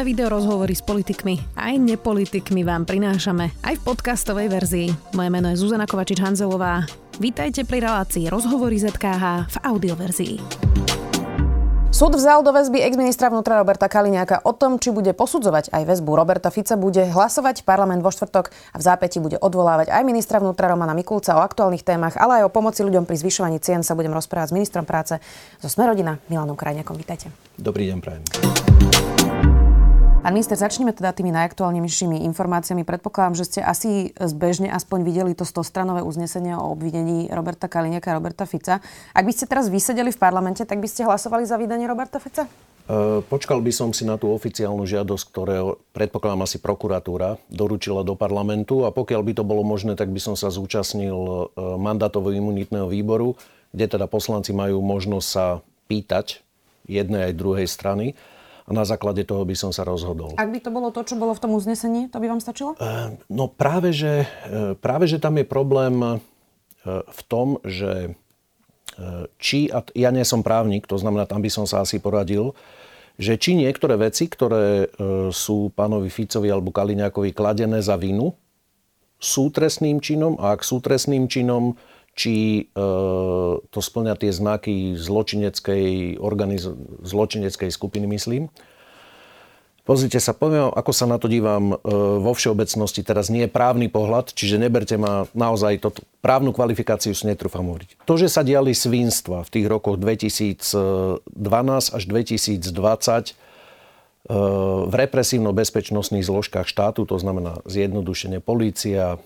Nové video rozhovory s politikmi aj nepolitikmi vám prinášame aj v podcastovej verzii. Moje meno je Zuzana Kovačič-Hanzelová. Vítajte pri relácii Rozhovory ZKH v audioverzii. Súd vzal do väzby ex-ministra vnútra Roberta Kaliňáka o tom, či bude posudzovať aj väzbu Roberta Fica, bude hlasovať parlament vo štvrtok a v zápäti bude odvolávať aj ministra vnútra Romana Mikulca o aktuálnych témach, ale aj o pomoci ľuďom pri zvyšovaní cien sa budem rozprávať s ministrom práce zo Smerodina Milanom Krajňakom. Vítajte. Dobrý deň, prajem. Pán minister, začneme teda tými najaktuálnejšími informáciami. Predpokladám, že ste asi zbežne aspoň videli to stostranové uznesenie o obvinení Roberta Kaliňaka a Roberta Fica. Ak by ste teraz vysedeli v parlamente, tak by ste hlasovali za vydanie Roberta Fica? E, počkal by som si na tú oficiálnu žiadosť, ktoré predpokladám asi prokuratúra doručila do parlamentu a pokiaľ by to bolo možné, tak by som sa zúčastnil e, mandátovo-imunitného výboru, kde teda poslanci majú možnosť sa pýtať jednej aj druhej strany a na základe toho by som sa rozhodol. Ak by to bolo to, čo bolo v tom uznesení, to by vám stačilo? E, no práve že, e, práve, že tam je problém e, v tom, že či, a ja nie som právnik, to znamená, tam by som sa asi poradil, že či niektoré veci, ktoré sú pánovi Ficovi alebo Kaliňákovi kladené za vinu, sú trestným činom a ak sú trestným činom, či e, to splňa tie znaky zločineckej, organiz- zločineckej skupiny, myslím. Pozrite sa, poviem, ako sa na to dívam e, vo všeobecnosti. Teraz nie je právny pohľad, čiže neberte ma naozaj, to, právnu kvalifikáciu si netrúfam hovoriť. To, že sa diali svinstva v tých rokoch 2012 až 2020 e, v represívno-bezpečnostných zložkách štátu, to znamená zjednodušenie polícia,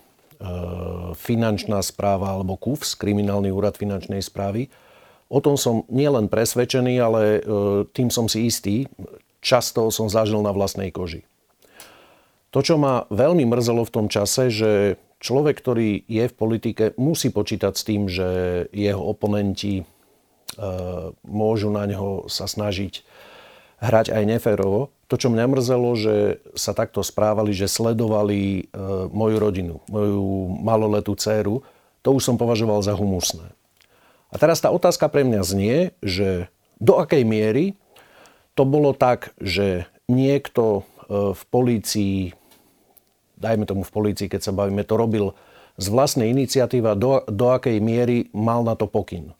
finančná správa alebo KUFS, Kriminálny úrad finančnej správy. O tom som nielen presvedčený, ale e, tým som si istý. Často som zažil na vlastnej koži. To, čo ma veľmi mrzelo v tom čase, že človek, ktorý je v politike, musí počítať s tým, že jeho oponenti e, môžu na ňo sa snažiť hrať aj neférovo. To, čo mňa mrzelo, že sa takto správali, že sledovali e, moju rodinu, moju maloletú dceru, to už som považoval za humusné. A teraz tá otázka pre mňa znie, že do akej miery to bolo tak, že niekto e, v polícii, dajme tomu v polícii, keď sa bavíme, to robil z vlastnej iniciatívy, do, do akej miery mal na to pokyn.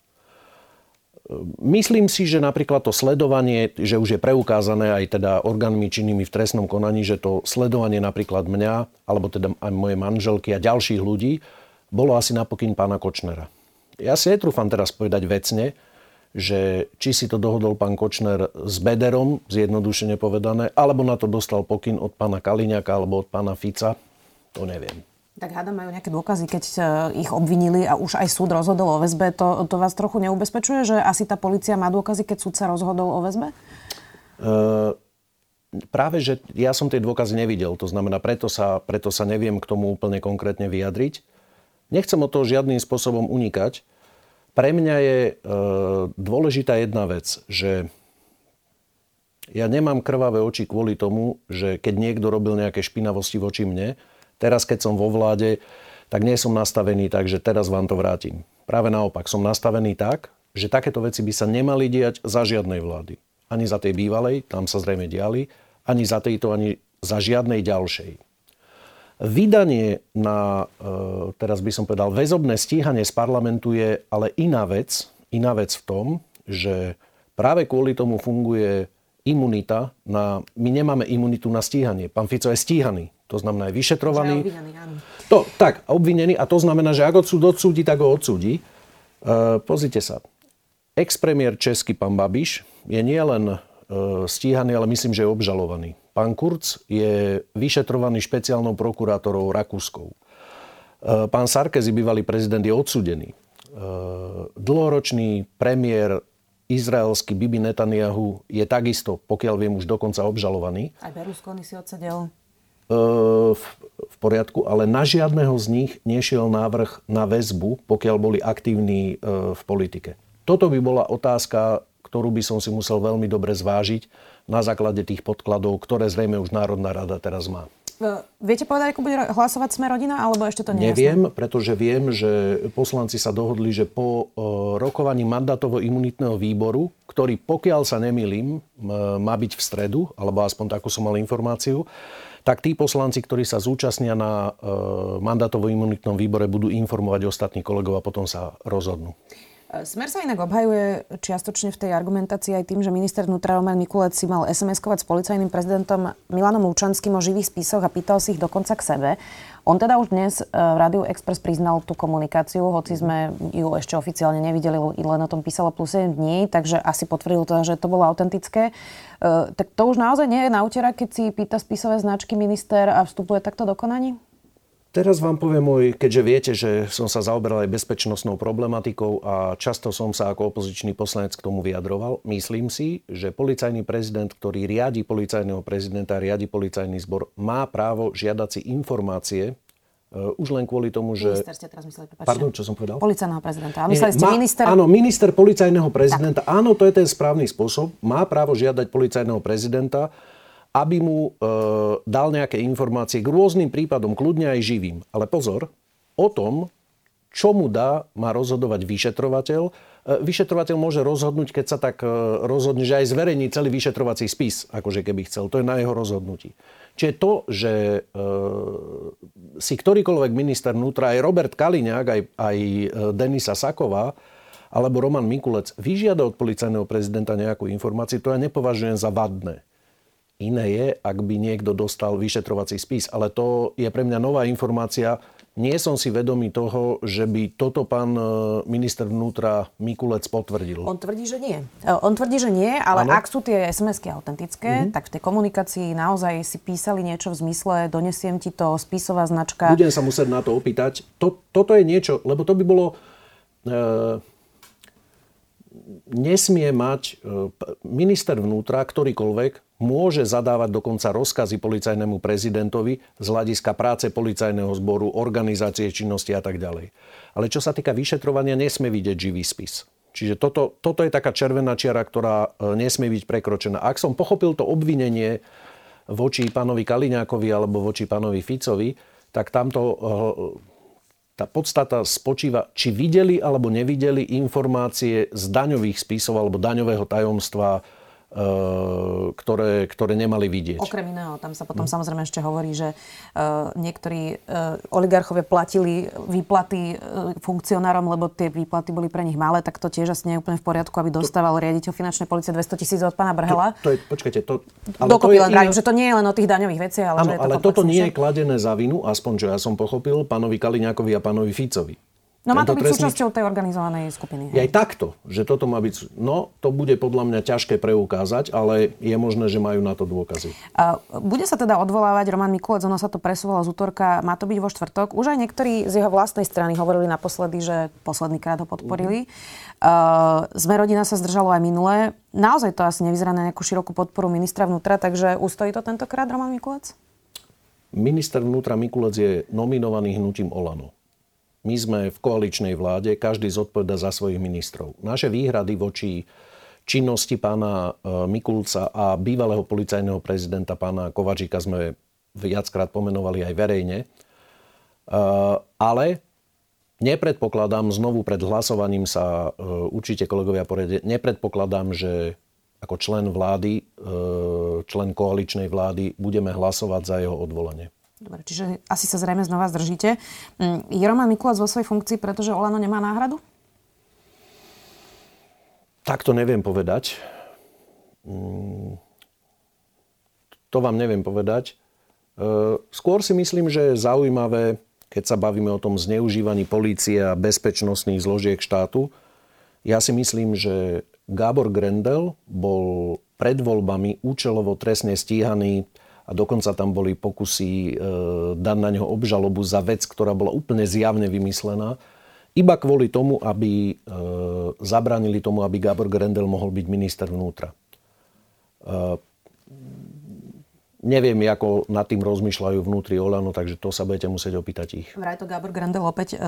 Myslím si, že napríklad to sledovanie, že už je preukázané aj teda orgánmi činnými v trestnom konaní, že to sledovanie napríklad mňa, alebo teda aj moje manželky a ďalších ľudí, bolo asi napokyn pána Kočnera. Ja si netrúfam teraz povedať vecne, že či si to dohodol pán Kočner s Bederom, zjednodušene povedané, alebo na to dostal pokyn od pána Kaliňaka alebo od pána Fica, to neviem. Tak hádam majú nejaké dôkazy, keď e, ich obvinili a už aj súd rozhodol o väzbe. To, to vás trochu neubezpečuje, že asi tá policia má dôkazy, keď súd sa rozhodol o väzbe? Uh, práve, že ja som tie dôkazy nevidel. To znamená, preto sa, preto sa neviem k tomu úplne konkrétne vyjadriť. Nechcem o toho žiadnym spôsobom unikať. Pre mňa je uh, dôležitá jedna vec, že ja nemám krvavé oči kvôli tomu, že keď niekto robil nejaké špinavosti voči mne, Teraz, keď som vo vláde, tak nie som nastavený tak, že teraz vám to vrátim. Práve naopak, som nastavený tak, že takéto veci by sa nemali diať za žiadnej vlády. Ani za tej bývalej, tam sa zrejme diali, ani za tejto, ani za žiadnej ďalšej. Vydanie na, e, teraz by som povedal, väzobné stíhanie z parlamentu je ale iná vec. Iná vec v tom, že práve kvôli tomu funguje imunita na... My nemáme imunitu na stíhanie. Pán Fico je stíhaný. To znamená, je vyšetrovaný. To, tak, obvinený. A to znamená, že ak odsúd odsúdi, tak ho odsúdi. E, pozrite sa. Ex-premiér český pán Babiš je nielen e, stíhaný, ale myslím, že je obžalovaný. Pán Kurz je vyšetrovaný špeciálnou prokurátorou Rakúskou. E, pán Sarkozy, bývalý prezident, je odsudený. E, dlhoročný premiér izraelský Bibi Netanyahu je takisto, pokiaľ viem, už dokonca obžalovaný. Aj Berlusconi si odsedel. E, v, v poriadku, ale na žiadneho z nich nešiel návrh na väzbu, pokiaľ boli aktívni e, v politike. Toto by bola otázka, ktorú by som si musel veľmi dobre zvážiť na základe tých podkladov, ktoré zrejme už Národná rada teraz má. Viete povedať, ako bude hlasovať Sme rodina, alebo ešte to nie Neviem, pretože viem, že poslanci sa dohodli, že po rokovaní mandátovo-imunitného výboru, ktorý, pokiaľ sa nemýlim, má byť v stredu, alebo aspoň takú som mal informáciu, tak tí poslanci, ktorí sa zúčastnia na mandátovo-imunitnom výbore, budú informovať ostatní kolegov a potom sa rozhodnú. Smer sa inak obhajuje čiastočne v tej argumentácii aj tým, že minister vnútra Roman Mikulec si mal SMS-kovať s policajným prezidentom Milanom Lučanským o živých spisoch a pýtal si ich dokonca k sebe. On teda už dnes e, v Rádiu Express priznal tú komunikáciu, hoci sme ju ešte oficiálne nevideli, len o tom písalo plus 7 dní, takže asi potvrdil to, že to bolo autentické. E, tak to už naozaj nie je na keď si pýta spisové značky minister a vstupuje takto do konaní? Teraz vám poviem môj, keďže viete, že som sa zaoberal aj bezpečnostnou problematikou a často som sa ako opozičný poslanec k tomu vyjadroval, myslím si, že policajný prezident, ktorý riadi policajného prezidenta, riadi policajný zbor, má právo žiadať si informácie, už len kvôli tomu, že... Minister ste teraz mysleli, prepáčte. Pardon, čo som povedal? Policajného prezidenta. A mysleli ste má, minister... Áno, minister policajného prezidenta. Tak. Áno, to je ten správny spôsob. Má právo žiadať policajného prezidenta, aby mu e, dal nejaké informácie k rôznym prípadom, kľudne aj živým. Ale pozor, o tom, čo mu dá, má rozhodovať vyšetrovateľ. E, vyšetrovateľ môže rozhodnúť, keď sa tak e, rozhodne, že aj zverejní celý vyšetrovací spis, akože keby chcel. To je na jeho rozhodnutí. Čiže to, že e, si ktorýkoľvek minister vnútra, aj Robert Kaliňák, aj, aj Denisa Saková, alebo Roman Mikulec vyžiada od policajného prezidenta nejakú informáciu, to ja nepovažujem za vadné. Iné je, ak by niekto dostal vyšetrovací spis. Ale to je pre mňa nová informácia. Nie som si vedomý toho, že by toto pán e, minister vnútra Mikulec potvrdil. On tvrdí, že nie. E, on tvrdí, že nie, ale ano? ak sú tie SMS-ky autentické, mm-hmm. tak v tej komunikácii naozaj si písali niečo v zmysle donesiem ti to spisová značka. Budem sa musieť na to opýtať. To, toto je niečo, lebo to by bolo... E, nesmie mať e, minister vnútra, ktorýkoľvek, môže zadávať dokonca rozkazy policajnému prezidentovi z hľadiska práce policajného zboru, organizácie činnosti a tak ďalej. Ale čo sa týka vyšetrovania, nesmie vidieť živý spis. Čiže toto, toto je taká červená čiara, ktorá e, nesmie byť prekročená. Ak som pochopil to obvinenie voči pánovi Kaliňákovi alebo voči pánovi Ficovi, tak tamto e, tá podstata spočíva, či videli alebo nevideli informácie z daňových spisov alebo daňového tajomstva ktoré, ktoré nemali vidieť. Okrem iného, tam sa potom hm. samozrejme ešte hovorí, že uh, niektorí uh, oligarchovia platili výplaty uh, funkcionárom, lebo tie výplaty boli pre nich malé, tak to tiež asi nie je úplne v poriadku, aby dostával to, riaditeľ finančnej policie 200 tisíc od pána Brhela. To, to je, počkajte, to... Ale Dokopy to je len iné... že to nie je len o tých daňových veciach, ale ano, že je to ale toto nie je kladené za vinu, aspoň čo ja som pochopil, pánovi Kaliňákovi a pánovi Ficovi. No má to byť trestný... súčasťou tej organizovanej skupiny. Aj takto, že toto má byť... No, to bude podľa mňa ťažké preukázať, ale je možné, že majú na to dôkazy. A bude sa teda odvolávať Roman Mikulec, ono sa to presúvalo z útorka, má to byť vo štvrtok. Už aj niektorí z jeho vlastnej strany hovorili naposledy, že posledný krát ho podporili. Mm-hmm. Uh, Sme rodina sa zdržalo aj minulé. Naozaj to asi nevyzerá na nejakú širokú podporu ministra vnútra, takže ustojí to tentokrát Roman Mikulec? Minister vnútra Mikulec je nominovaný hnutím Olano. My sme v koaličnej vláde, každý zodpoveda za svojich ministrov. Naše výhrady voči činnosti pána e, Mikulca a bývalého policajného prezidenta pána Kovačíka sme viackrát pomenovali aj verejne. E, ale nepredpokladám, znovu pred hlasovaním sa e, určite kolegovia poriade, nepredpokladám, že ako člen vlády, člen koaličnej vlády, budeme hlasovať za jeho odvolanie. Dobre, čiže asi sa zrejme znova zdržíte. Mm, je Roman Mikulec vo svojej funkcii, pretože Olano nemá náhradu? Tak to neviem povedať. Mm, to vám neviem povedať. E, skôr si myslím, že je zaujímavé, keď sa bavíme o tom zneužívaní polície a bezpečnostných zložiek štátu. Ja si myslím, že Gábor Grendel bol pred voľbami účelovo trestne stíhaný a dokonca tam boli pokusy e, dať na neho obžalobu za vec, ktorá bola úplne zjavne vymyslená, iba kvôli tomu, aby e, zabránili tomu, aby Gábor Grendel mohol byť minister vnútra. E, Neviem, ako nad tým rozmýšľajú vnútri Olano, takže to sa budete musieť opýtať ich. Vraj to Gábor Grandel opäť e,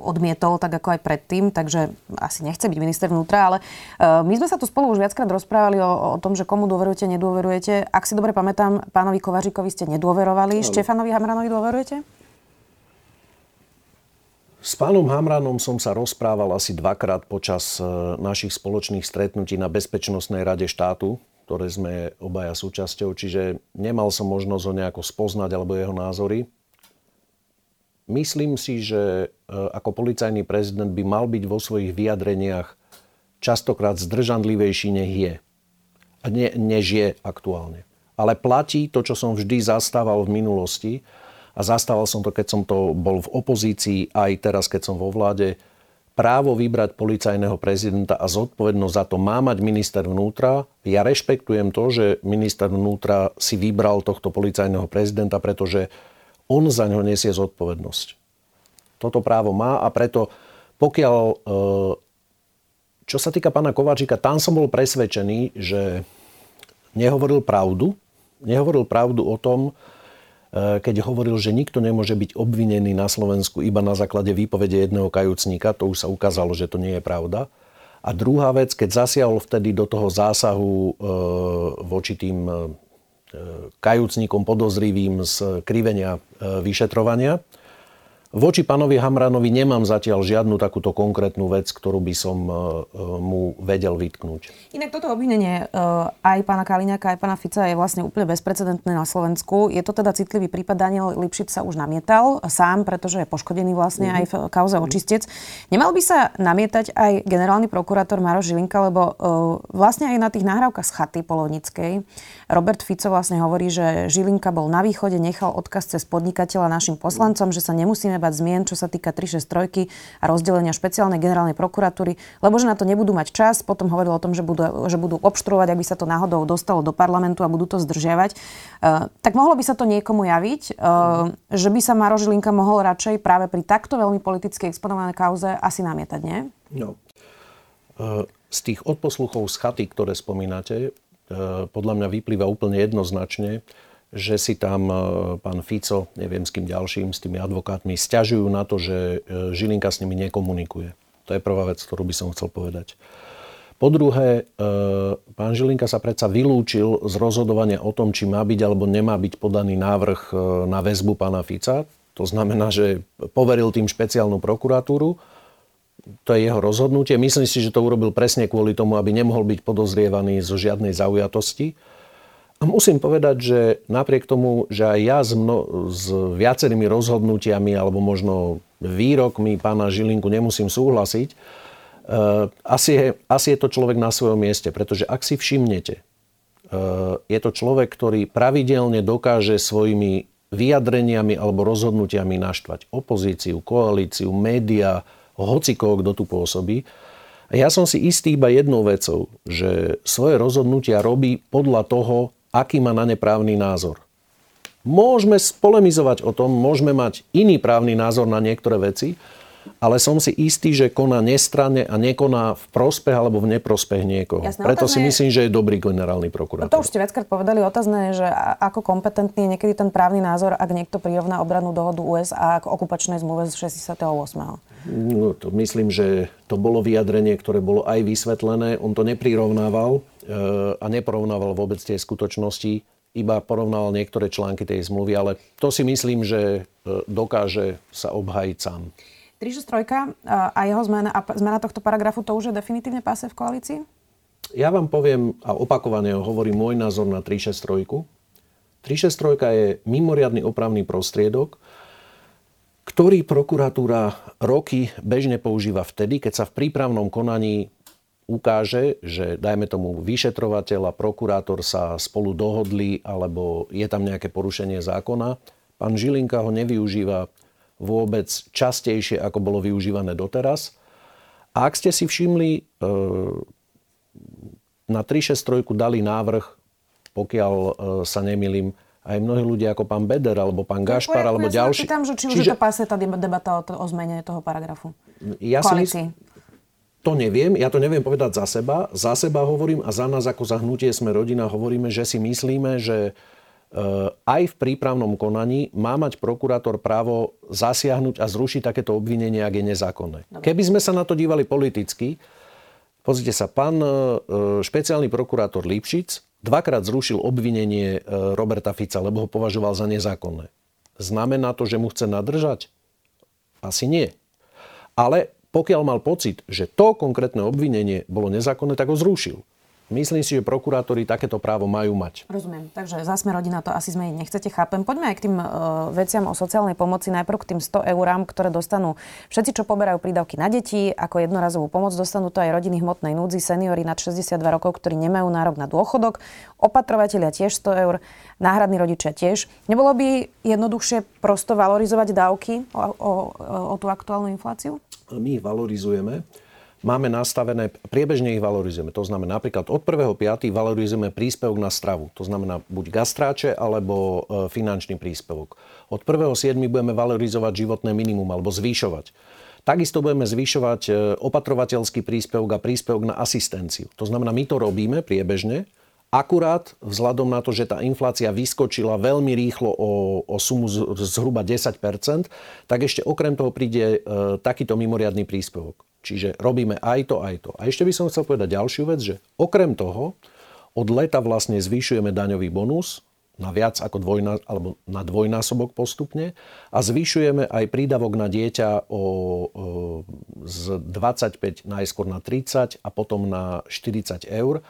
odmietol, tak ako aj predtým, takže asi nechce byť minister vnútra, ale e, my sme sa tu spolu už viackrát rozprávali o, o tom, že komu dôverujete, nedôverujete. Ak si dobre pamätám, pánovi Kovaříkovi ste nedôverovali, no. Štefanovi Hamranovi dôverujete? S pánom Hamranom som sa rozprával asi dvakrát počas e, našich spoločných stretnutí na Bezpečnostnej rade štátu ktoré sme obaja súčasťou, čiže nemal som možnosť ho nejako spoznať alebo jeho názory. Myslím si, že e, ako policajný prezident by mal byť vo svojich vyjadreniach častokrát zdržanlivejší, nech je. Ne, než je aktuálne. Ale platí to, čo som vždy zastával v minulosti, a zastával som to, keď som to bol v opozícii, aj teraz, keď som vo vláde, právo vybrať policajného prezidenta a zodpovednosť za to má mať minister vnútra. Ja rešpektujem to, že minister vnútra si vybral tohto policajného prezidenta, pretože on za ňo nesie zodpovednosť. Toto právo má a preto pokiaľ, e, čo sa týka pána Kováčika, tam som bol presvedčený, že nehovoril pravdu. Nehovoril pravdu o tom, keď hovoril, že nikto nemôže byť obvinený na Slovensku iba na základe výpovede jedného kajúcníka. To už sa ukázalo, že to nie je pravda. A druhá vec, keď zasiahol vtedy do toho zásahu eh, voči tým eh, kajúcnikom podozrivým z krivenia vyšetrovania, Voči pánovi Hamranovi nemám zatiaľ žiadnu takúto konkrétnu vec, ktorú by som e, mu vedel vytknúť. Inak toto obvinenie e, aj pána Kaliňaka, aj pána Fica je vlastne úplne bezprecedentné na Slovensku. Je to teda citlivý prípad. Daniel Lipšic sa už namietal sám, pretože je poškodený vlastne aj v kauze očistec. Nemal by sa namietať aj generálny prokurátor Maro Žilinka, lebo e, vlastne aj na tých nahrávkach z chaty Polonickej Robert Fico vlastne hovorí, že Žilinka bol na východe, nechal odkaz cez podnikateľa našim poslancom, že sa nemusíme bať zmien, čo sa týka 363 a rozdelenia špeciálnej generálnej prokuratúry, lebo že na to nebudú mať čas. Potom hovoril o tom, že budú, že budú obštruovať, ak by sa to náhodou dostalo do parlamentu a budú to zdržiavať. Uh, tak mohlo by sa to niekomu javiť, uh, že by sa Maro Žilinka mohol radšej práve pri takto veľmi politicky exponovanej kauze asi namietať, nie? No. Uh, z tých odposluchov z chaty, ktoré spomínate, podľa mňa vyplýva úplne jednoznačne, že si tam e, pán Fico, neviem s kým ďalším, s tými advokátmi, stiažujú na to, že e, Žilinka s nimi nekomunikuje. To je prvá vec, ktorú by som chcel povedať. Po druhé, e, pán Žilinka sa predsa vylúčil z rozhodovania o tom, či má byť alebo nemá byť podaný návrh na väzbu pána Fica. To znamená, že poveril tým špeciálnu prokuratúru. To je jeho rozhodnutie. Myslím si, že to urobil presne kvôli tomu, aby nemohol byť podozrievaný zo žiadnej zaujatosti. A musím povedať, že napriek tomu, že aj ja s, mno, s viacerými rozhodnutiami alebo možno výrokmi pána Žilinku nemusím súhlasiť, uh, asi, je, asi je to človek na svojom mieste, pretože ak si všimnete, uh, je to človek, ktorý pravidelne dokáže svojimi vyjadreniami alebo rozhodnutiami naštvať opozíciu, koalíciu, média, hocikoho, kto tu pôsobí. A ja som si istý iba jednou vecou, že svoje rozhodnutia robí podľa toho, aký má na ne právny názor. Môžeme spolemizovať o tom, môžeme mať iný právny názor na niektoré veci, ale som si istý, že koná nestranne a nekoná v prospech alebo v neprospech niekoho. Jasné, Preto si myslím, že je dobrý generálny prokurátor. No to už ste viackrát povedali. Otázne je, že ako kompetentný je niekedy ten právny názor, ak niekto prirovná obranú dohodu USA k okupačnej zmluve z 68. No, to myslím, že to bolo vyjadrenie, ktoré bolo aj vysvetlené. On to neprirovnával a neporovnával vôbec tie skutočnosti iba porovnával niektoré články tej zmluvy, ale to si myslím, že e, dokáže sa obhajiť sám. 363 a jeho zmena, a zmena tohto paragrafu, to už je definitívne pase v koalícii? Ja vám poviem a opakovane hovorím môj názor na 363. 363 je mimoriadný opravný prostriedok, ktorý prokuratúra roky bežne používa vtedy, keď sa v prípravnom konaní ukáže, že dajme tomu vyšetrovateľ a prokurátor sa spolu dohodli alebo je tam nejaké porušenie zákona. Pán Žilinka ho nevyužíva vôbec častejšie, ako bolo využívané doteraz. A ak ste si všimli, e, na 363 dali návrh, pokiaľ e, sa nemilím, aj mnohí ľudia ako pán Beder alebo pán no, Gašpar alebo ja ďalší. Ja že či už Čiže... je to pase tá debata o, to, o zmene toho paragrafu. Ja si myslím, to neviem, ja to neviem povedať za seba. Za seba hovorím a za nás ako za hnutie sme rodina hovoríme, že si myslíme, že aj v prípravnom konaní má mať prokurátor právo zasiahnuť a zrušiť takéto obvinenie, ak je nezákonné. Keby sme sa na to dívali politicky, pozrite sa, pán špeciálny prokurátor Lipšic dvakrát zrušil obvinenie Roberta Fica, lebo ho považoval za nezákonné. Znamená to, že mu chce nadržať? Asi nie. Ale pokiaľ mal pocit, že to konkrétne obvinenie bolo nezákonné, tak ho zrušil. Myslím si, že prokurátori takéto právo majú mať. Rozumiem. Takže zásme rodina to asi zmeniť nechcete, chápem. Poďme aj k tým uh, veciam o sociálnej pomoci. Najprv k tým 100 eurám, ktoré dostanú všetci, čo poberajú prídavky na deti. Ako jednorazovú pomoc dostanú to aj rodiny hmotnej núdzi, seniory nad 62 rokov, ktorí nemajú nárok na dôchodok. Opatrovateľia tiež 100 eur, náhradní rodičia tiež. Nebolo by jednoduchšie prosto valorizovať dávky o, o, o tú aktuálnu infláciu? My ich valorizujeme máme nastavené, priebežne ich valorizujeme. To znamená napríklad od 1.5. valorizujeme príspevok na stravu. To znamená buď gastráče alebo e, finančný príspevok. Od 1.7. budeme valorizovať životné minimum alebo zvýšovať. Takisto budeme zvyšovať e, opatrovateľský príspevok a príspevok na asistenciu. To znamená, my to robíme priebežne, Akurát vzhľadom na to, že tá inflácia vyskočila veľmi rýchlo o, o sumu zhruba 10% tak ešte okrem toho príde e, takýto mimoriadný príspevok. Čiže robíme aj to, aj to. A ešte by som chcel povedať ďalšiu vec, že okrem toho od leta vlastne zvyšujeme daňový bonus na viac ako dvojná, alebo na dvojnásobok postupne a zvyšujeme aj prídavok na dieťa o, o, z 25 najskôr na 30 a potom na 40 eur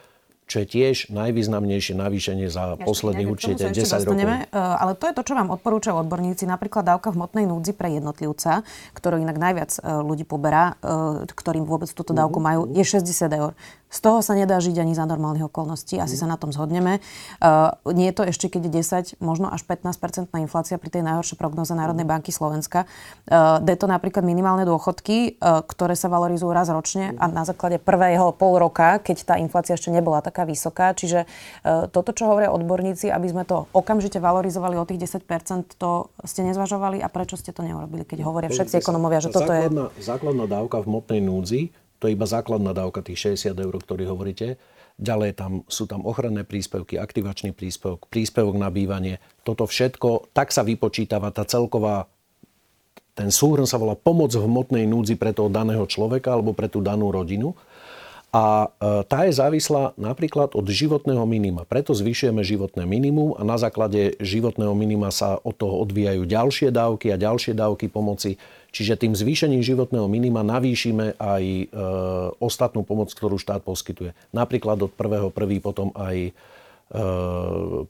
čo je tiež najvýznamnejšie navýšenie za ja posledných určite 10 rokov. E, ale to je to, čo vám odporúčajú odborníci. Napríklad dávka v hmotnej núdzi pre jednotlivca, ktorú inak najviac e, ľudí poberá, e, ktorým vôbec túto dávku majú, je 60 eur. Z toho sa nedá žiť ani za normálnych okolností, asi sa na tom zhodneme. Uh, nie je to ešte, keď je 10, možno až 15% inflácia pri tej najhoršej prognoze Národnej banky Slovenska. Uh, je to napríklad minimálne dôchodky, uh, ktoré sa valorizujú raz ročne a na základe prvého pol roka, keď tá inflácia ešte nebola taká vysoká. Čiže uh, toto, čo hovoria odborníci, aby sme to okamžite valorizovali o tých 10% to ste nezvažovali a prečo ste to neurobili, keď hovoria všetci ekonomovia, že toto je... Základná dávka v motnej núdzi to je iba základná dávka, tých 60 eur, ktorý hovoríte. Ďalej tam, sú tam ochranné príspevky, aktivačný príspevok, príspevok na bývanie. Toto všetko, tak sa vypočítava tá celková ten súhrn sa volá pomoc v hmotnej núdzi pre toho daného človeka alebo pre tú danú rodinu. A e, tá je závislá napríklad od životného minima. Preto zvyšujeme životné minimum a na základe životného minima sa od toho odvíjajú ďalšie dávky a ďalšie dávky pomoci Čiže tým zvýšením životného minima navýšime aj e, ostatnú pomoc, ktorú štát poskytuje. Napríklad od 1.1. potom aj e,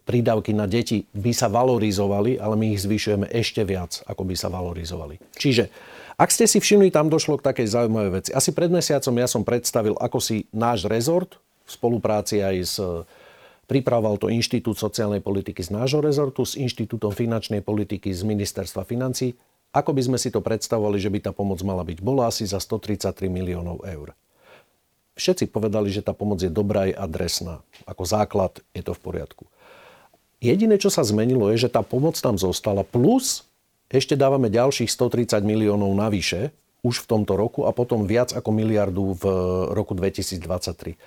prídavky na deti by sa valorizovali, ale my ich zvyšujeme ešte viac, ako by sa valorizovali. Čiže ak ste si všimli, tam došlo k takej zaujímavej veci. Asi pred mesiacom ja som predstavil, ako si náš rezort v spolupráci aj s Pripravoval to Inštitút sociálnej politiky z nášho rezortu, s Inštitútom finančnej politiky z Ministerstva financí ako by sme si to predstavovali, že by tá pomoc mala byť? Bola asi za 133 miliónov eur. Všetci povedali, že tá pomoc je dobrá aj adresná. Ako základ je to v poriadku. Jediné, čo sa zmenilo, je, že tá pomoc tam zostala, plus ešte dávame ďalších 130 miliónov navyše, už v tomto roku a potom viac ako miliardu v roku 2023.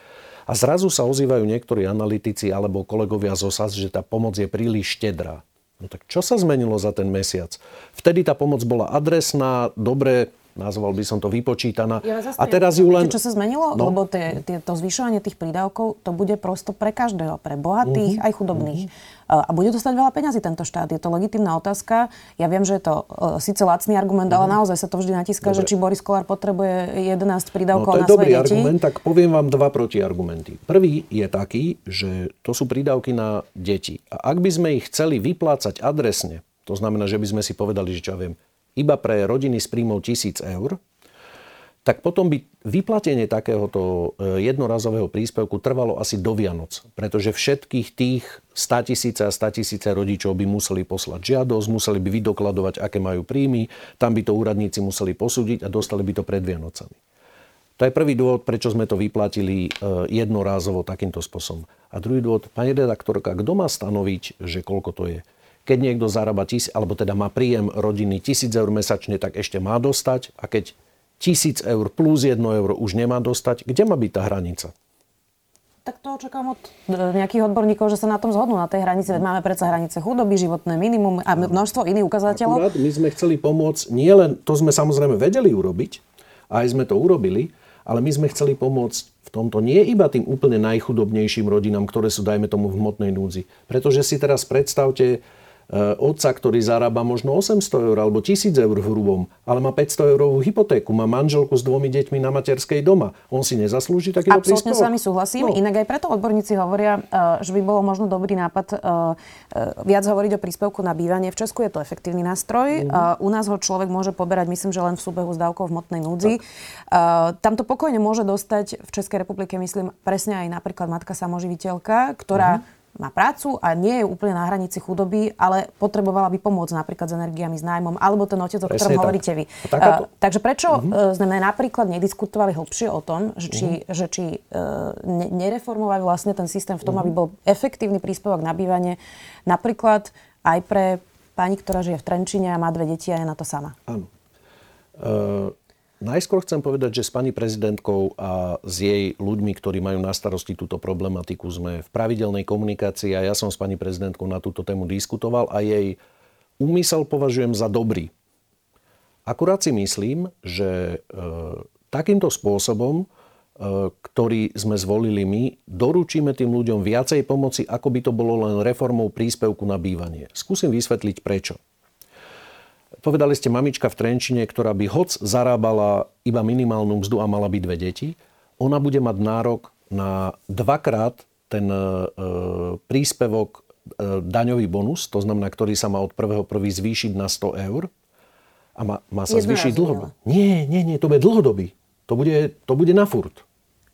A zrazu sa ozývajú niektorí analytici alebo kolegovia z OSAS, že tá pomoc je príliš štedrá. No tak čo sa zmenilo za ten mesiac? Vtedy tá pomoc bola adresná, dobre, nazval by som to vypočítaná. Ja a teraz ju len... Čo sa zmenilo? No. Lebo tie, tie, to zvyšovanie tých prídavkov, to bude prosto pre každého, pre bohatých uh-huh. aj chudobných. Uh-huh. A bude dostať veľa peňazí tento štát. Je to legitimná otázka. Ja viem, že je to uh, síce lacný argument, uh-huh. ale mhm. naozaj sa to vždy natíska, že či Boris Kolár potrebuje 11 prídavkov no, to je na dobrý svoje argument, tak poviem vám dva protiargumenty. Prvý je taký, že to sú prídavky na deti. A ak by sme ich chceli vyplácať adresne, to znamená, že by sme si povedali, že čo ja viem, iba pre rodiny s príjmov 1000 eur, tak potom by vyplatenie takéhoto e, jednorazového príspevku trvalo asi do Vianoc, pretože všetkých tých 100 tisíce a 100 tisíce rodičov by museli poslať žiadosť, museli by vydokladovať, aké majú príjmy, tam by to úradníci museli posúdiť a dostali by to pred Vianocami. To je prvý dôvod, prečo sme to vyplatili e, jednorázovo takýmto spôsobom. A druhý dôvod, pani redaktorka, kto má stanoviť, že koľko to je? Keď niekto zarába tis, alebo teda má príjem rodiny 1000 eur mesačne, tak ešte má dostať. A keď 1000 eur plus 1 euro už nemá dostať, kde má byť tá hranica? tak to očakávam od e, nejakých odborníkov, že sa na tom zhodnú, na tej hranici. Veď máme predsa hranice chudoby, životné minimum a množstvo iných ukazateľov. Akurát my sme chceli pomôcť, nie len, to sme samozrejme vedeli urobiť, a aj sme to urobili, ale my sme chceli pomôcť v tomto nie iba tým úplne najchudobnejším rodinám, ktoré sú, dajme tomu, v hmotnej núdzi. Pretože si teraz predstavte, otca, ktorý zarába možno 800 eur alebo 1000 eur v hrubom, ale má 500 eurovú hypotéku, má manželku s dvomi deťmi na materskej doma. On si nezaslúži takýto Absolutne príspevok? s vami súhlasím. No. Inak aj preto odborníci hovoria, eh, že by bolo možno dobrý nápad eh, viac hovoriť o príspevku na bývanie. V Česku je to efektívny nástroj. Mm. U nás ho človek môže poberať, myslím, že len v súbehu s dávkou v hmotnej núdzi. Tak. Tam to pokojne môže dostať v Českej republike, myslím, presne aj napríklad matka samoživiteľka, ktorá mm má prácu a nie je úplne na hranici chudoby, ale potrebovala by pomôcť napríklad s energiami, s nájmom, alebo ten otec, o ktorom hovoríte vy. Uh, takže prečo uh-huh. sme napríklad nediskutovali hlbšie o tom, že či, uh-huh. že či uh, ne, nereformovať vlastne ten systém v tom, uh-huh. aby bol efektívny príspevok na bývanie, napríklad aj pre pani, ktorá žije v Trenčine a má dve deti a je na to sama. Áno. Uh... Najskôr chcem povedať, že s pani prezidentkou a s jej ľuďmi, ktorí majú na starosti túto problematiku, sme v pravidelnej komunikácii a ja som s pani prezidentkou na túto tému diskutoval a jej úmysel považujem za dobrý. Akurát si myslím, že e, takýmto spôsobom, e, ktorý sme zvolili my, doručíme tým ľuďom viacej pomoci, ako by to bolo len reformou príspevku na bývanie. Skúsim vysvetliť prečo. Povedali ste mamička v Trenčine, ktorá by hoc zarábala iba minimálnu mzdu a mala by dve deti. Ona bude mať nárok na dvakrát ten e, príspevok e, daňový bonus, to znamená, ktorý sa má od 1.1. zvýšiť na 100 eur. A má, má sa zvýšiť dlhodobo. Nie, nie, nie, to bude dlhodobý. To bude, to bude na furt.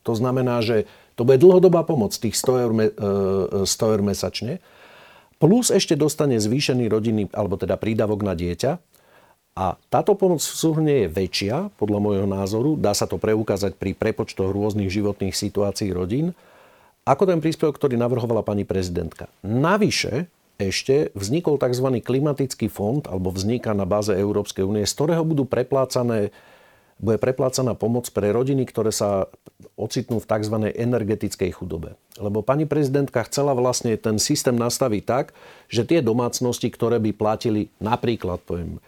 To znamená, že to bude dlhodobá pomoc, tých 100 eur, 100 e, eur mesačne. Plus ešte dostane zvýšený rodinný, alebo teda prídavok na dieťa. A táto pomoc v súhrne je väčšia, podľa môjho názoru, dá sa to preukázať pri prepočtoch rôznych životných situácií rodín, ako ten príspevok, ktorý navrhovala pani prezidentka. Navyše ešte vznikol tzv. klimatický fond, alebo vzniká na báze Európskej únie, z ktorého budú preplácané bude preplácaná pomoc pre rodiny, ktoré sa ocitnú v tzv. energetickej chudobe. Lebo pani prezidentka chcela vlastne ten systém nastaviť tak, že tie domácnosti, ktoré by platili napríklad, poviem,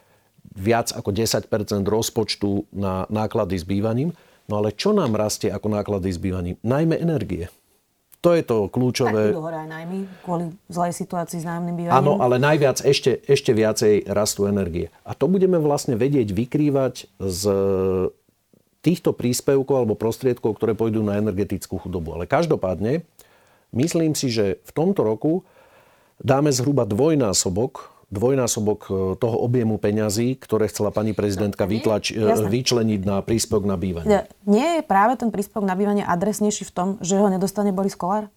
viac ako 10% rozpočtu na náklady s bývaním. No ale čo nám rastie ako náklady s bývaním? Najmä energie. To je to kľúčové. Tak hore aj najmä kvôli zlej situácii s nájomným bývaním. Áno, ale najviac ešte, ešte viacej rastú energie. A to budeme vlastne vedieť vykrývať z týchto príspevkov alebo prostriedkov, ktoré pôjdu na energetickú chudobu. Ale každopádne, myslím si, že v tomto roku dáme zhruba dvojnásobok dvojnásobok e, toho objemu peňazí, ktoré chcela pani prezidentka vytlač, e, vyčleniť na príspevok na bývanie. Nie je práve ten príspevok na bývanie adresnejší v tom, že ho nedostane Boris Kolár?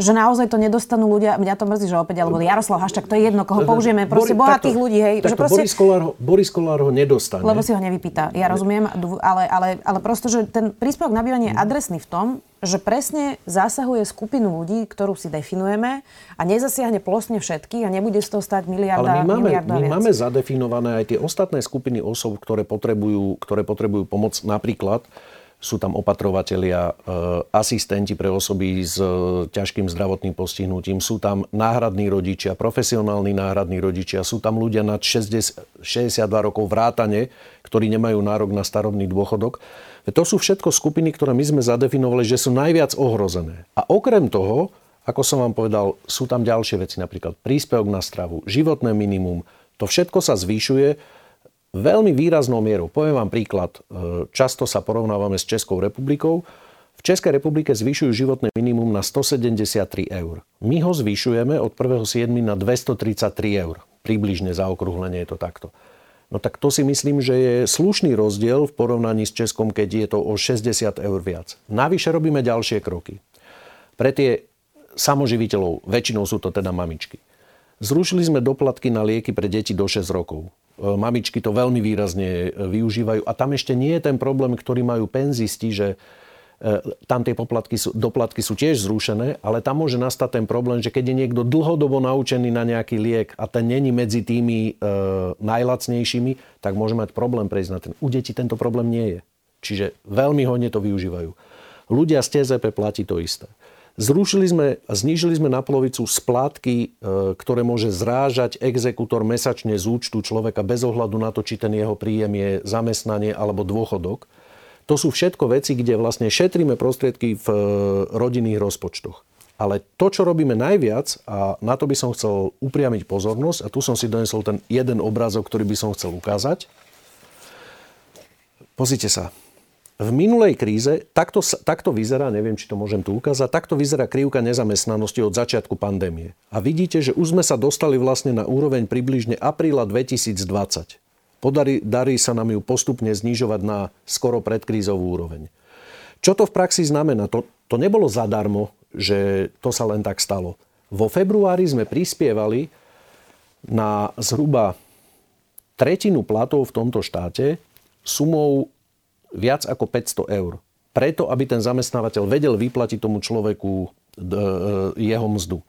Že naozaj to nedostanú ľudia, mňa to mrzí, že opäť, alebo Jaroslav Haščák, to je jedno, koho použijeme, proste bohatých takto, ľudí, hej. Takto, že proste, Boris, Kolár ho, Boris Kolár ho nedostane. Lebo si ho nevypýta, ja rozumiem, ale, ale, ale proste, že ten príspevok na bývanie je adresný v tom, že presne zasahuje skupinu ľudí, ktorú si definujeme a nezasiahne plosne všetkých a nebude z toho stať miliarda, Ale my máme, my máme zadefinované aj tie ostatné skupiny osob, ktoré potrebujú, ktoré potrebujú pomoc. Napríklad sú tam opatrovatelia, e, asistenti pre osoby s e, ťažkým zdravotným postihnutím, sú tam náhradní rodičia, profesionálni náhradní rodičia, sú tam ľudia nad 60, 62 rokov vrátane, ktorí nemajú nárok na starobný dôchodok. To sú všetko skupiny, ktoré my sme zadefinovali, že sú najviac ohrozené. A okrem toho, ako som vám povedal, sú tam ďalšie veci, napríklad príspevok na stravu, životné minimum. To všetko sa zvyšuje veľmi výraznou mierou. Poviem vám príklad. E, často sa porovnávame s Českou republikou. V Českej republike zvyšujú životné minimum na 173 eur. My ho zvyšujeme od 1.7. na 233 eur. Približne zaokrúhlenie je to takto. No tak to si myslím, že je slušný rozdiel v porovnaní s Českom, keď je to o 60 eur viac. Navyše robíme ďalšie kroky. Pre tie samoživiteľov, väčšinou sú to teda mamičky. Zrušili sme doplatky na lieky pre deti do 6 rokov. E, mamičky to veľmi výrazne e, využívajú. A tam ešte nie je ten problém, ktorý majú penzisti, že e, tam tie poplatky sú, doplatky sú tiež zrušené, ale tam môže nastať ten problém, že keď je niekto dlhodobo naučený na nejaký liek a ten není medzi tými e, najlacnejšími, tak môže mať problém prejsť na ten. U detí tento problém nie je. Čiže veľmi hodne to využívajú. Ľudia z TZP platí to isté. Zrušili sme a znížili sme na polovicu splátky, e, ktoré môže zrážať exekútor mesačne z účtu človeka bez ohľadu na to, či ten jeho príjem je zamestnanie alebo dôchodok. To sú všetko veci, kde vlastne šetríme prostriedky v e, rodinných rozpočtoch. Ale to, čo robíme najviac, a na to by som chcel upriamiť pozornosť, a tu som si donesol ten jeden obrázok, ktorý by som chcel ukázať. Pozrite sa, v minulej kríze, takto, takto vyzerá, neviem, či to môžem tu ukázať, takto vyzerá krivka nezamestnanosti od začiatku pandémie. A vidíte, že už sme sa dostali vlastne na úroveň približne apríla 2020. Podarí, darí sa nám ju postupne znižovať na skoro predkrízovú úroveň. Čo to v praxi znamená? To, to nebolo zadarmo, že to sa len tak stalo. Vo februári sme prispievali na zhruba tretinu platov v tomto štáte sumou viac ako 500 eur. Preto, aby ten zamestnávateľ vedel vyplatiť tomu človeku e, jeho mzdu.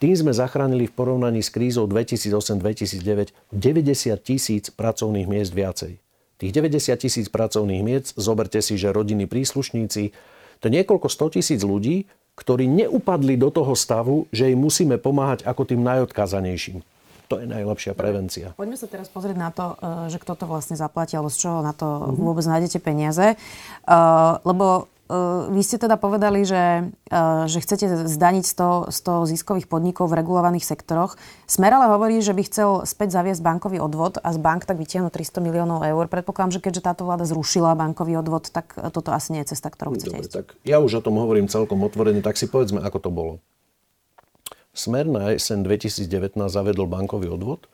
Tým sme zachránili v porovnaní s krízou 2008-2009 90 tisíc pracovných miest viacej. Tých 90 tisíc pracovných miest, zoberte si, že rodiny príslušníci, to je niekoľko 100 tisíc ľudí, ktorí neupadli do toho stavu, že im musíme pomáhať ako tým najodkázanejším. To je najlepšia prevencia. Poďme sa teraz pozrieť na to, e, že kto to vlastne zaplatí, alebo z čoho na to uh-huh. vôbec nájdete peniaze. Uh, lebo uh, vy ste teda povedali, že, že chcete zdaniť 100, 100 ziskových podnikov v regulovaných sektoroch. Smer ale hovorí, že by chcel späť zaviesť bankový odvod a z bank tak vytiahnuť 300 miliónov eur. Predpokladám, že keďže táto vláda zrušila bankový odvod, tak toto asi nie je cesta, ktorou chcete Dobre, ísť. Tak ja už o tom hovorím celkom otvorene, tak si povedzme, ako to bolo. Smer na jeseň 2019 zavedol bankový odvod,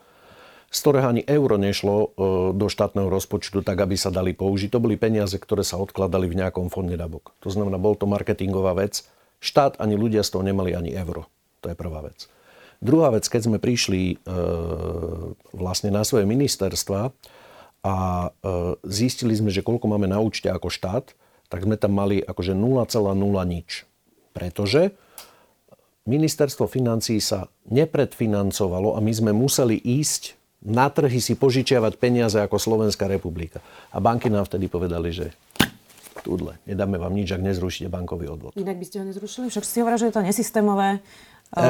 z ktorého ani euro nešlo e, do štátneho rozpočtu tak, aby sa dali použiť. To boli peniaze, ktoré sa odkladali v nejakom fonde DABOK. To znamená, bol to marketingová vec. Štát ani ľudia z toho nemali ani euro. To je prvá vec. Druhá vec, keď sme prišli e, vlastne na svoje ministerstva a e, zistili sme, že koľko máme na účte ako štát, tak sme tam mali akože 0,0 nič. Pretože ministerstvo financí sa nepredfinancovalo a my sme museli ísť na trhy si požičiavať peniaze ako Slovenská republika. A banky nám vtedy povedali, že túdle, nedáme vám nič, ak nezrušíte bankový odvod. Inak by ste ho nezrušili? Však si hovorili, že je to nesystémové. E,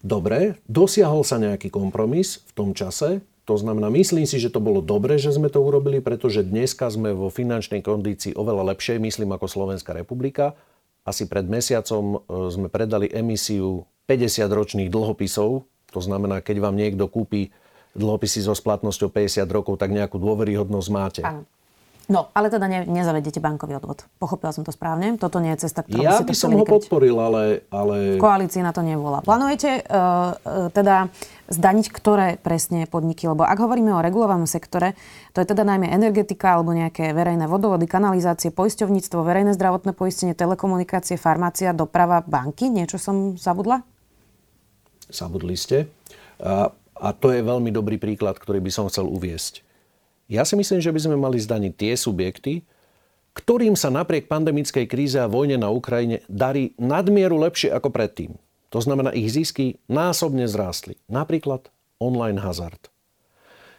dobre, dosiahol sa nejaký kompromis v tom čase. To znamená, myslím si, že to bolo dobre, že sme to urobili, pretože dneska sme vo finančnej kondícii oveľa lepšej, myslím, ako Slovenská republika asi pred mesiacom e, sme predali emisiu 50-ročných dlhopisov. To znamená, keď vám niekto kúpi dlhopisy so splatnosťou 50 rokov, tak nejakú dôveryhodnosť máte. Áno. No, ale teda ne, nezavedete bankový odvod. Pochopila som to správne. Toto nie je cesta, ktorú ja si by som ho podporil, ale, ale... V koalícii na to nevolá. Plánujete uh, uh, teda zdaniť ktoré presne podniky? Lebo ak hovoríme o regulovanom sektore, to je teda najmä energetika alebo nejaké verejné vodovody, kanalizácie, poisťovníctvo, verejné zdravotné poistenie, telekomunikácie, farmácia, doprava, banky. Niečo som zabudla? Zabudli ste. A, a to je veľmi dobrý príklad, ktorý by som chcel uviesť. Ja si myslím, že by sme mali zdaniť tie subjekty, ktorým sa napriek pandemickej kríze a vojne na Ukrajine darí nadmieru lepšie ako predtým. To znamená, ich zisky násobne zrástli. Napríklad online hazard.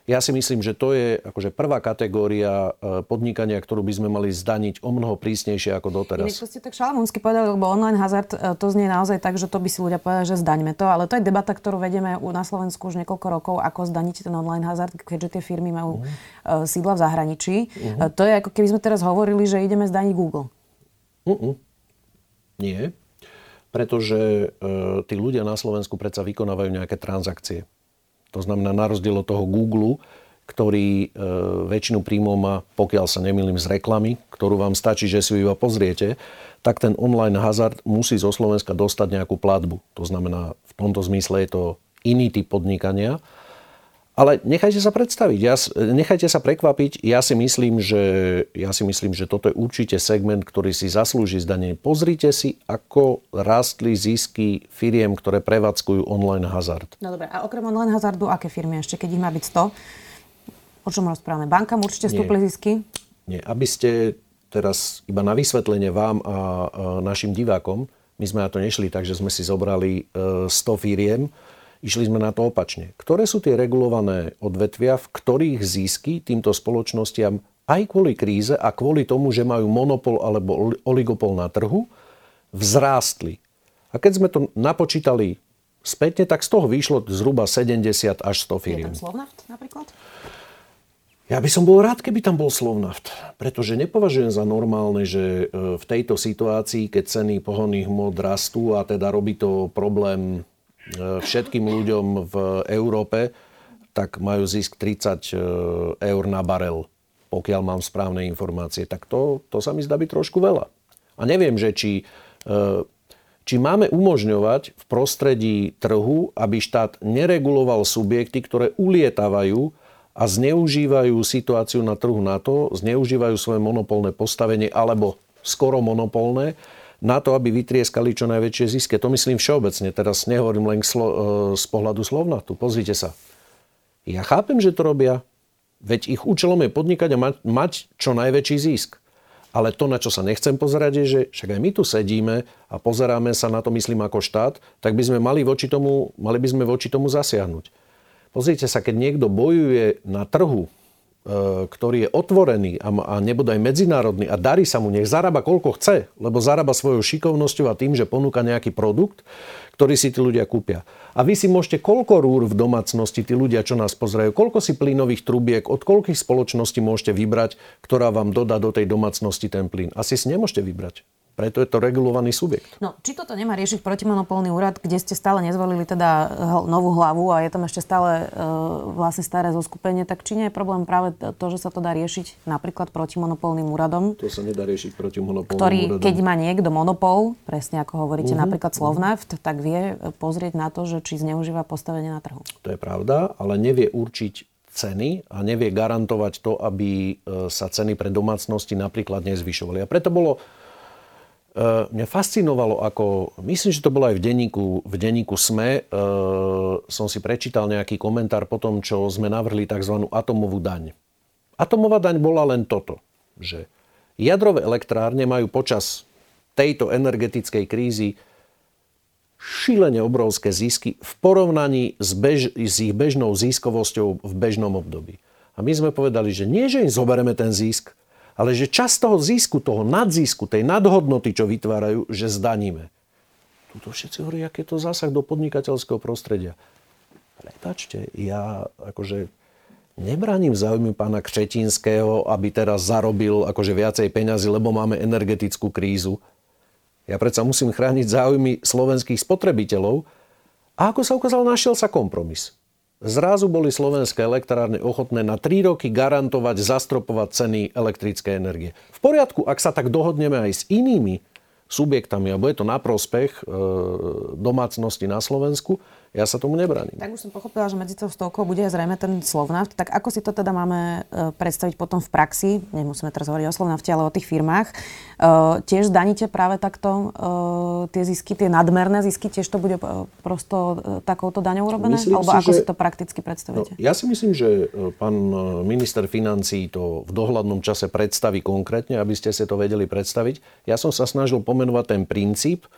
Ja si myslím, že to je akože prvá kategória e, podnikania, ktorú by sme mali zdaniť o mnoho prísnejšie ako doteraz. Inak ste tak šalamúnsky povedali, lebo online hazard e, to znie naozaj tak, že to by si ľudia povedali, že zdaňme to, ale to je debata, ktorú vedieme na Slovensku už niekoľko rokov, ako zdaniť ten online hazard, keďže tie firmy majú uh-huh. sídla v zahraničí. Uh-huh. To je ako keby sme teraz hovorili, že ideme zdaniť Google. Uh-uh. Nie, pretože uh, tí ľudia na Slovensku predsa vykonávajú nejaké transakcie. To znamená, na rozdiel od toho Google, ktorý e, väčšinu príjmov má, pokiaľ sa nemýlim, z reklamy, ktorú vám stačí, že si ju iba pozriete, tak ten online hazard musí zo Slovenska dostať nejakú platbu. To znamená, v tomto zmysle je to iný typ podnikania. Ale nechajte sa predstaviť, ja, nechajte sa prekvapiť. Ja si, myslím, že, ja si myslím, že toto je určite segment, ktorý si zaslúži zdanie. Pozrite si, ako rastli zisky firiem, ktoré prevádzkujú online hazard. No dobre, a okrem online hazardu, aké firmy ešte, keď ich má byť 100? O čom rozprávame? Bankám určite stúpli zisky? Nie, aby ste teraz iba na vysvetlenie vám a, a našim divákom, my sme na to nešli, takže sme si zobrali e, 100 firiem, Išli sme na to opačne. Ktoré sú tie regulované odvetvia, v ktorých zisky týmto spoločnostiam aj kvôli kríze a kvôli tomu, že majú monopol alebo oligopol na trhu, vzrástli. A keď sme to napočítali spätne, tak z toho vyšlo zhruba 70 až 100 firiem. Je tam Slovnaft napríklad? Ja by som bol rád, keby tam bol Slovnaft, pretože nepovažujem za normálne, že e, v tejto situácii, keď ceny pohonných hmot rastú a teda robí to problém všetkým ľuďom v Európe, tak majú zisk 30 e, eur na barel, pokiaľ mám správne informácie. Tak to, to sa mi zdá byť trošku veľa. A neviem, že či, či máme umožňovať v prostredí trhu, aby štát nereguloval subjekty, ktoré ulietávajú a zneužívajú situáciu na trhu na to, zneužívajú svoje monopolné postavenie alebo skoro monopolné na to, aby vytrieskali čo najväčšie zisky. To myslím všeobecne, teraz nehovorím len slo- e, z pohľadu Tu Pozrite sa. Ja chápem, že to robia, veď ich účelom je podnikať a mať, mať čo najväčší zisk. Ale to, na čo sa nechcem pozerať, je, že však aj my tu sedíme a pozeráme sa na to, myslím, ako štát, tak by sme mali, voči tomu, mali by sme voči tomu zasiahnuť. Pozrite sa, keď niekto bojuje na trhu, ktorý je otvorený a, a nebude aj medzinárodný a darí sa mu, nech zarába koľko chce, lebo zarába svojou šikovnosťou a tým, že ponúka nejaký produkt, ktorý si tí ľudia kúpia. A vy si môžete koľko rúr v domácnosti, tí ľudia, čo nás pozerajú, koľko si plynových trubiek, od koľkých spoločností môžete vybrať, ktorá vám dodá do tej domácnosti ten plyn. Asi si nemôžete vybrať. Preto je to regulovaný subjekt. No, či toto nemá riešiť protimonopolný úrad, kde ste stále nezvolili teda novú hlavu a je tam ešte stále e, vlastne staré zoskupenie, tak či nie je problém práve to, že sa to dá riešiť napríklad protimonopolným úradom? To sa nedá riešiť protimonopolným ktorý, úradom. keď má niekto monopol, presne ako hovoríte, uh-huh. napríklad Slovnaft, tak vie pozrieť na to, že či zneužíva postavenie na trhu. To je pravda, ale nevie určiť ceny a nevie garantovať to, aby sa ceny pre domácnosti napríklad nezvyšovali. A preto bolo Eh, mňa fascinovalo, ako, myslím, že to bolo aj v denníku, v denníku SME, e, som si prečítal nejaký komentár po tom, čo sme navrhli tzv. atomovú daň. Atomová daň bola len toto, že jadrové elektrárne majú počas tejto energetickej krízy šilene obrovské zisky v porovnaní s, bež, s ich bežnou ziskovosťou v bežnom období. A my sme povedali, že nie, že im zoberieme ten zisk, ale že čas toho zisku, toho nadzisku, tej nadhodnoty, čo vytvárajú, že zdaníme. Tuto všetci hovorí, aký je to zásah do podnikateľského prostredia. Prepačte, ja akože nebraním záujmy pána Křetinského, aby teraz zarobil akože viacej peňazí, lebo máme energetickú krízu. Ja predsa musím chrániť záujmy slovenských spotrebiteľov. A ako sa ukázalo, našiel sa kompromis. Zrazu boli slovenské elektrárne ochotné na 3 roky garantovať, zastropovať ceny elektrickej energie. V poriadku, ak sa tak dohodneme aj s inými subjektami a bude to na prospech e, domácnosti na Slovensku, ja sa tomu nebraním. Tak už som pochopila, že medzi tou stovkou bude zrejme ten Slovnaft. Tak ako si to teda máme e, predstaviť potom v praxi? Nemusíme teraz hovoriť o Slovnafte, ale o tých firmách. E, tiež zdaníte práve takto e, tie zisky, tie nadmerné zisky, tiež to bude prosto takouto daňou urobené? Myslím Alebo si, ako že... si to prakticky predstavíte? No, ja si myslím, že pán minister financí to v dohľadnom čase predstaví konkrétne, aby ste si to vedeli predstaviť. Ja som sa snažil pomenovať ten princíp,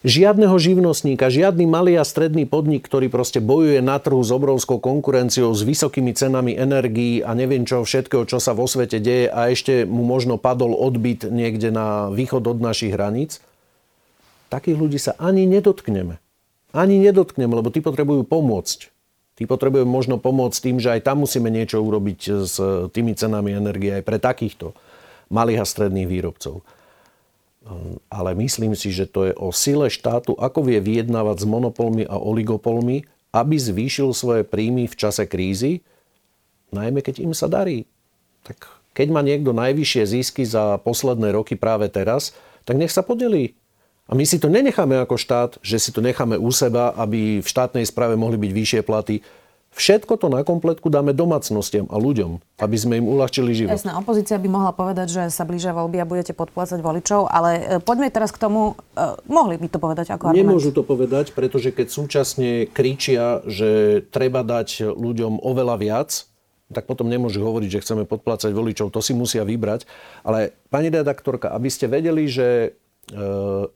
žiadneho živnostníka, žiadny malý a stredný podnik, ktorý proste bojuje na trhu s obrovskou konkurenciou, s vysokými cenami energií a neviem čo všetkého, čo sa vo svete deje a ešte mu možno padol odbyt niekde na východ od našich hraníc, takých ľudí sa ani nedotkneme. Ani nedotkneme, lebo tí potrebujú pomôcť. Tí potrebujú možno pomôcť tým, že aj tam musíme niečo urobiť s tými cenami energie aj pre takýchto malých a stredných výrobcov. Ale myslím si, že to je o sile štátu, ako vie vyjednávať s monopolmi a oligopolmi, aby zvýšil svoje príjmy v čase krízy, najmä keď im sa darí. Tak keď má niekto najvyššie zisky za posledné roky práve teraz, tak nech sa podelí. A my si to nenecháme ako štát, že si to necháme u seba, aby v štátnej správe mohli byť vyššie platy. Všetko to na kompletku dáme domácnostiam a ľuďom, aby sme im uľahčili život. Jasná, opozícia by mohla povedať, že sa blížia voľby a budete podplácať voličov, ale e, poďme teraz k tomu, uh, mohli by to povedať ako argument. Nemôžu to povedať, pretože keď súčasne kričia, že treba dať ľuďom oveľa viac, tak potom nemôžu hovoriť, že chceme podplácať voličov, to si musia vybrať. Ale pani redaktorka, aby ste vedeli, že Eh,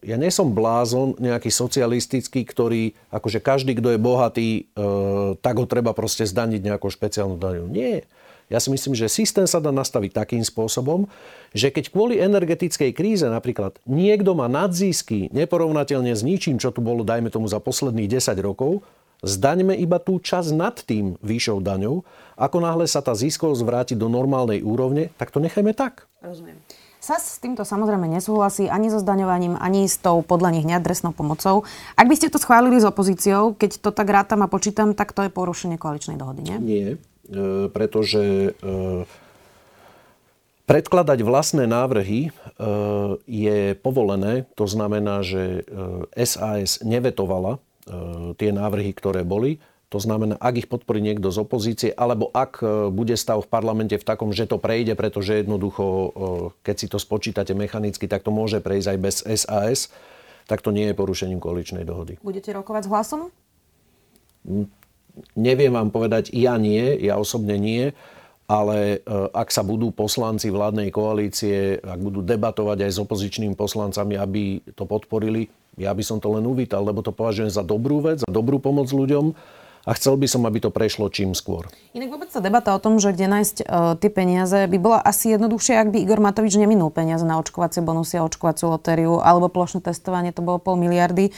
ja nie som blázon nejaký socialistický, ktorý, akože každý, kto je bohatý, eh, tak ho treba proste zdaniť nejakou špeciálnu daňou. Nie. Ja si myslím, že systém sa dá nastaviť takým spôsobom, že keď kvôli energetickej kríze napríklad niekto má nadzisky neporovnateľne s ničím, čo tu bolo, dajme tomu, za posledných 10 rokov, zdaňme iba tú časť nad tým výšou daňou. Ako náhle sa tá ziskovosť vráti do normálnej úrovne, tak to nechajme tak. Rozumiem. SAS s týmto samozrejme nesúhlasí ani so zdaňovaním, ani s tou podľa nich neadresnou pomocou. Ak by ste to schválili s opozíciou, keď to tak rátam a počítam, tak to je porušenie koaličnej dohody, nie? Nie, e, pretože e, predkladať vlastné návrhy e, je povolené. To znamená, že SAS nevetovala tie návrhy, ktoré boli. To znamená, ak ich podporí niekto z opozície, alebo ak e, bude stav v parlamente v takom, že to prejde, pretože jednoducho, e, keď si to spočítate mechanicky, tak to môže prejsť aj bez SAS, tak to nie je porušením koaličnej dohody. Budete rokovať s hlasom? Neviem vám povedať, ja nie, ja osobne nie, ale e, ak sa budú poslanci vládnej koalície, ak budú debatovať aj s opozičnými poslancami, aby to podporili, ja by som to len uvítal, lebo to považujem za dobrú vec, za dobrú pomoc ľuďom a chcel by som, aby to prešlo čím skôr. Inak vôbec sa debata o tom, že kde nájsť uh, tie peniaze, by bola asi jednoduchšie, ak by Igor Matovič neminul peniaze na očkovacie bonusy a očkovaciu lotériu alebo plošné testovanie, to bolo pol miliardy.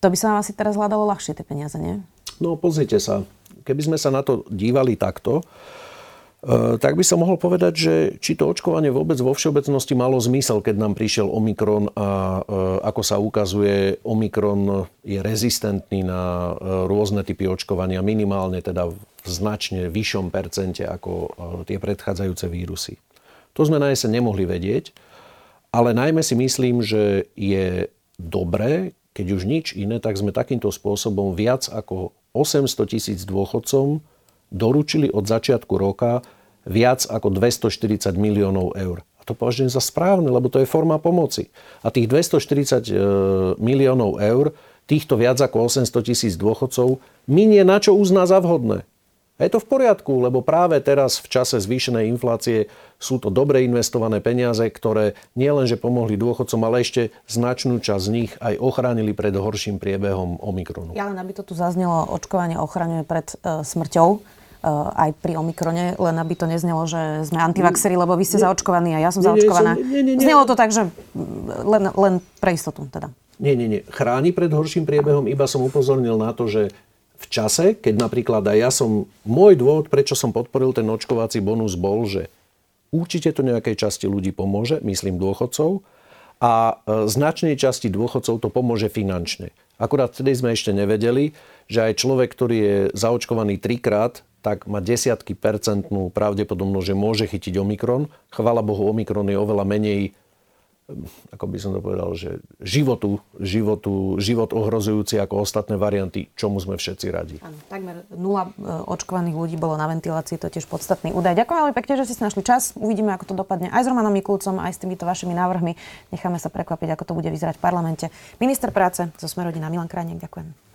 To by sa vám asi teraz hľadalo ľahšie tie peniaze, nie? No pozrite sa, keby sme sa na to dívali takto, tak by som mohol povedať, že či to očkovanie vôbec vo všeobecnosti malo zmysel, keď nám prišiel Omikron a eh, ako sa ukazuje, Omikron je rezistentný na eh, rôzne typy očkovania, minimálne teda v značne vyššom percente ako tie predchádzajúce vírusy. To sme na jeseň nemohli vedieť, ale najmä si myslím, že je dobré, keď už nič iné, tak sme takýmto spôsobom viac ako 800 tisíc dôchodcom doručili od začiatku roka viac ako 240 miliónov eur. A to považujem za správne, lebo to je forma pomoci. A tých 240 e, miliónov eur, týchto viac ako 800 tisíc dôchodcov, minie na čo uzná za vhodné. A je to v poriadku, lebo práve teraz v čase zvýšenej inflácie sú to dobre investované peniaze, ktoré nielenže pomohli dôchodcom, ale ešte značnú časť z nich aj ochránili pred horším priebehom Omikronu. Ja len aby to tu zaznelo, očkovanie ochraňuje pred e, smrťou aj pri Omikrone, len aby to neznelo, že sme antivaxeri, lebo vy ste nie, zaočkovaní a ja som nie, zaočkovaná. Nie, nie, nie, Znelo to tak, že len, len pre istotu teda. Nie, nie, nie. Chráni pred horším priebehom, iba som upozornil na to, že v čase, keď napríklad aj ja som, môj dôvod, prečo som podporil ten očkovací bonus bol, že určite to nejakej časti ľudí pomôže, myslím dôchodcov, a e, značnej časti dôchodcov to pomôže finančne. Akurát vtedy sme ešte nevedeli, že aj človek, ktorý je zaočkovaný trikrát, tak má desiatky percentnú pravdepodobnosť, že môže chytiť Omikron. Chvala Bohu, Omikron je oveľa menej ako by som to povedal, že životu, životu, život ohrozujúci ako ostatné varianty, čomu sme všetci radi. Áno, takmer nula e, očkovaných ľudí bolo na ventilácii, to je tiež podstatný údaj. Ďakujem veľmi pekne, že si našli čas. Uvidíme, ako to dopadne aj s Romanom Mikulcom, aj s týmito vašimi návrhmi. Necháme sa prekvapiť, ako to bude vyzerať v parlamente. Minister práce zo Smerodina Milan Krajniek, ďakujem.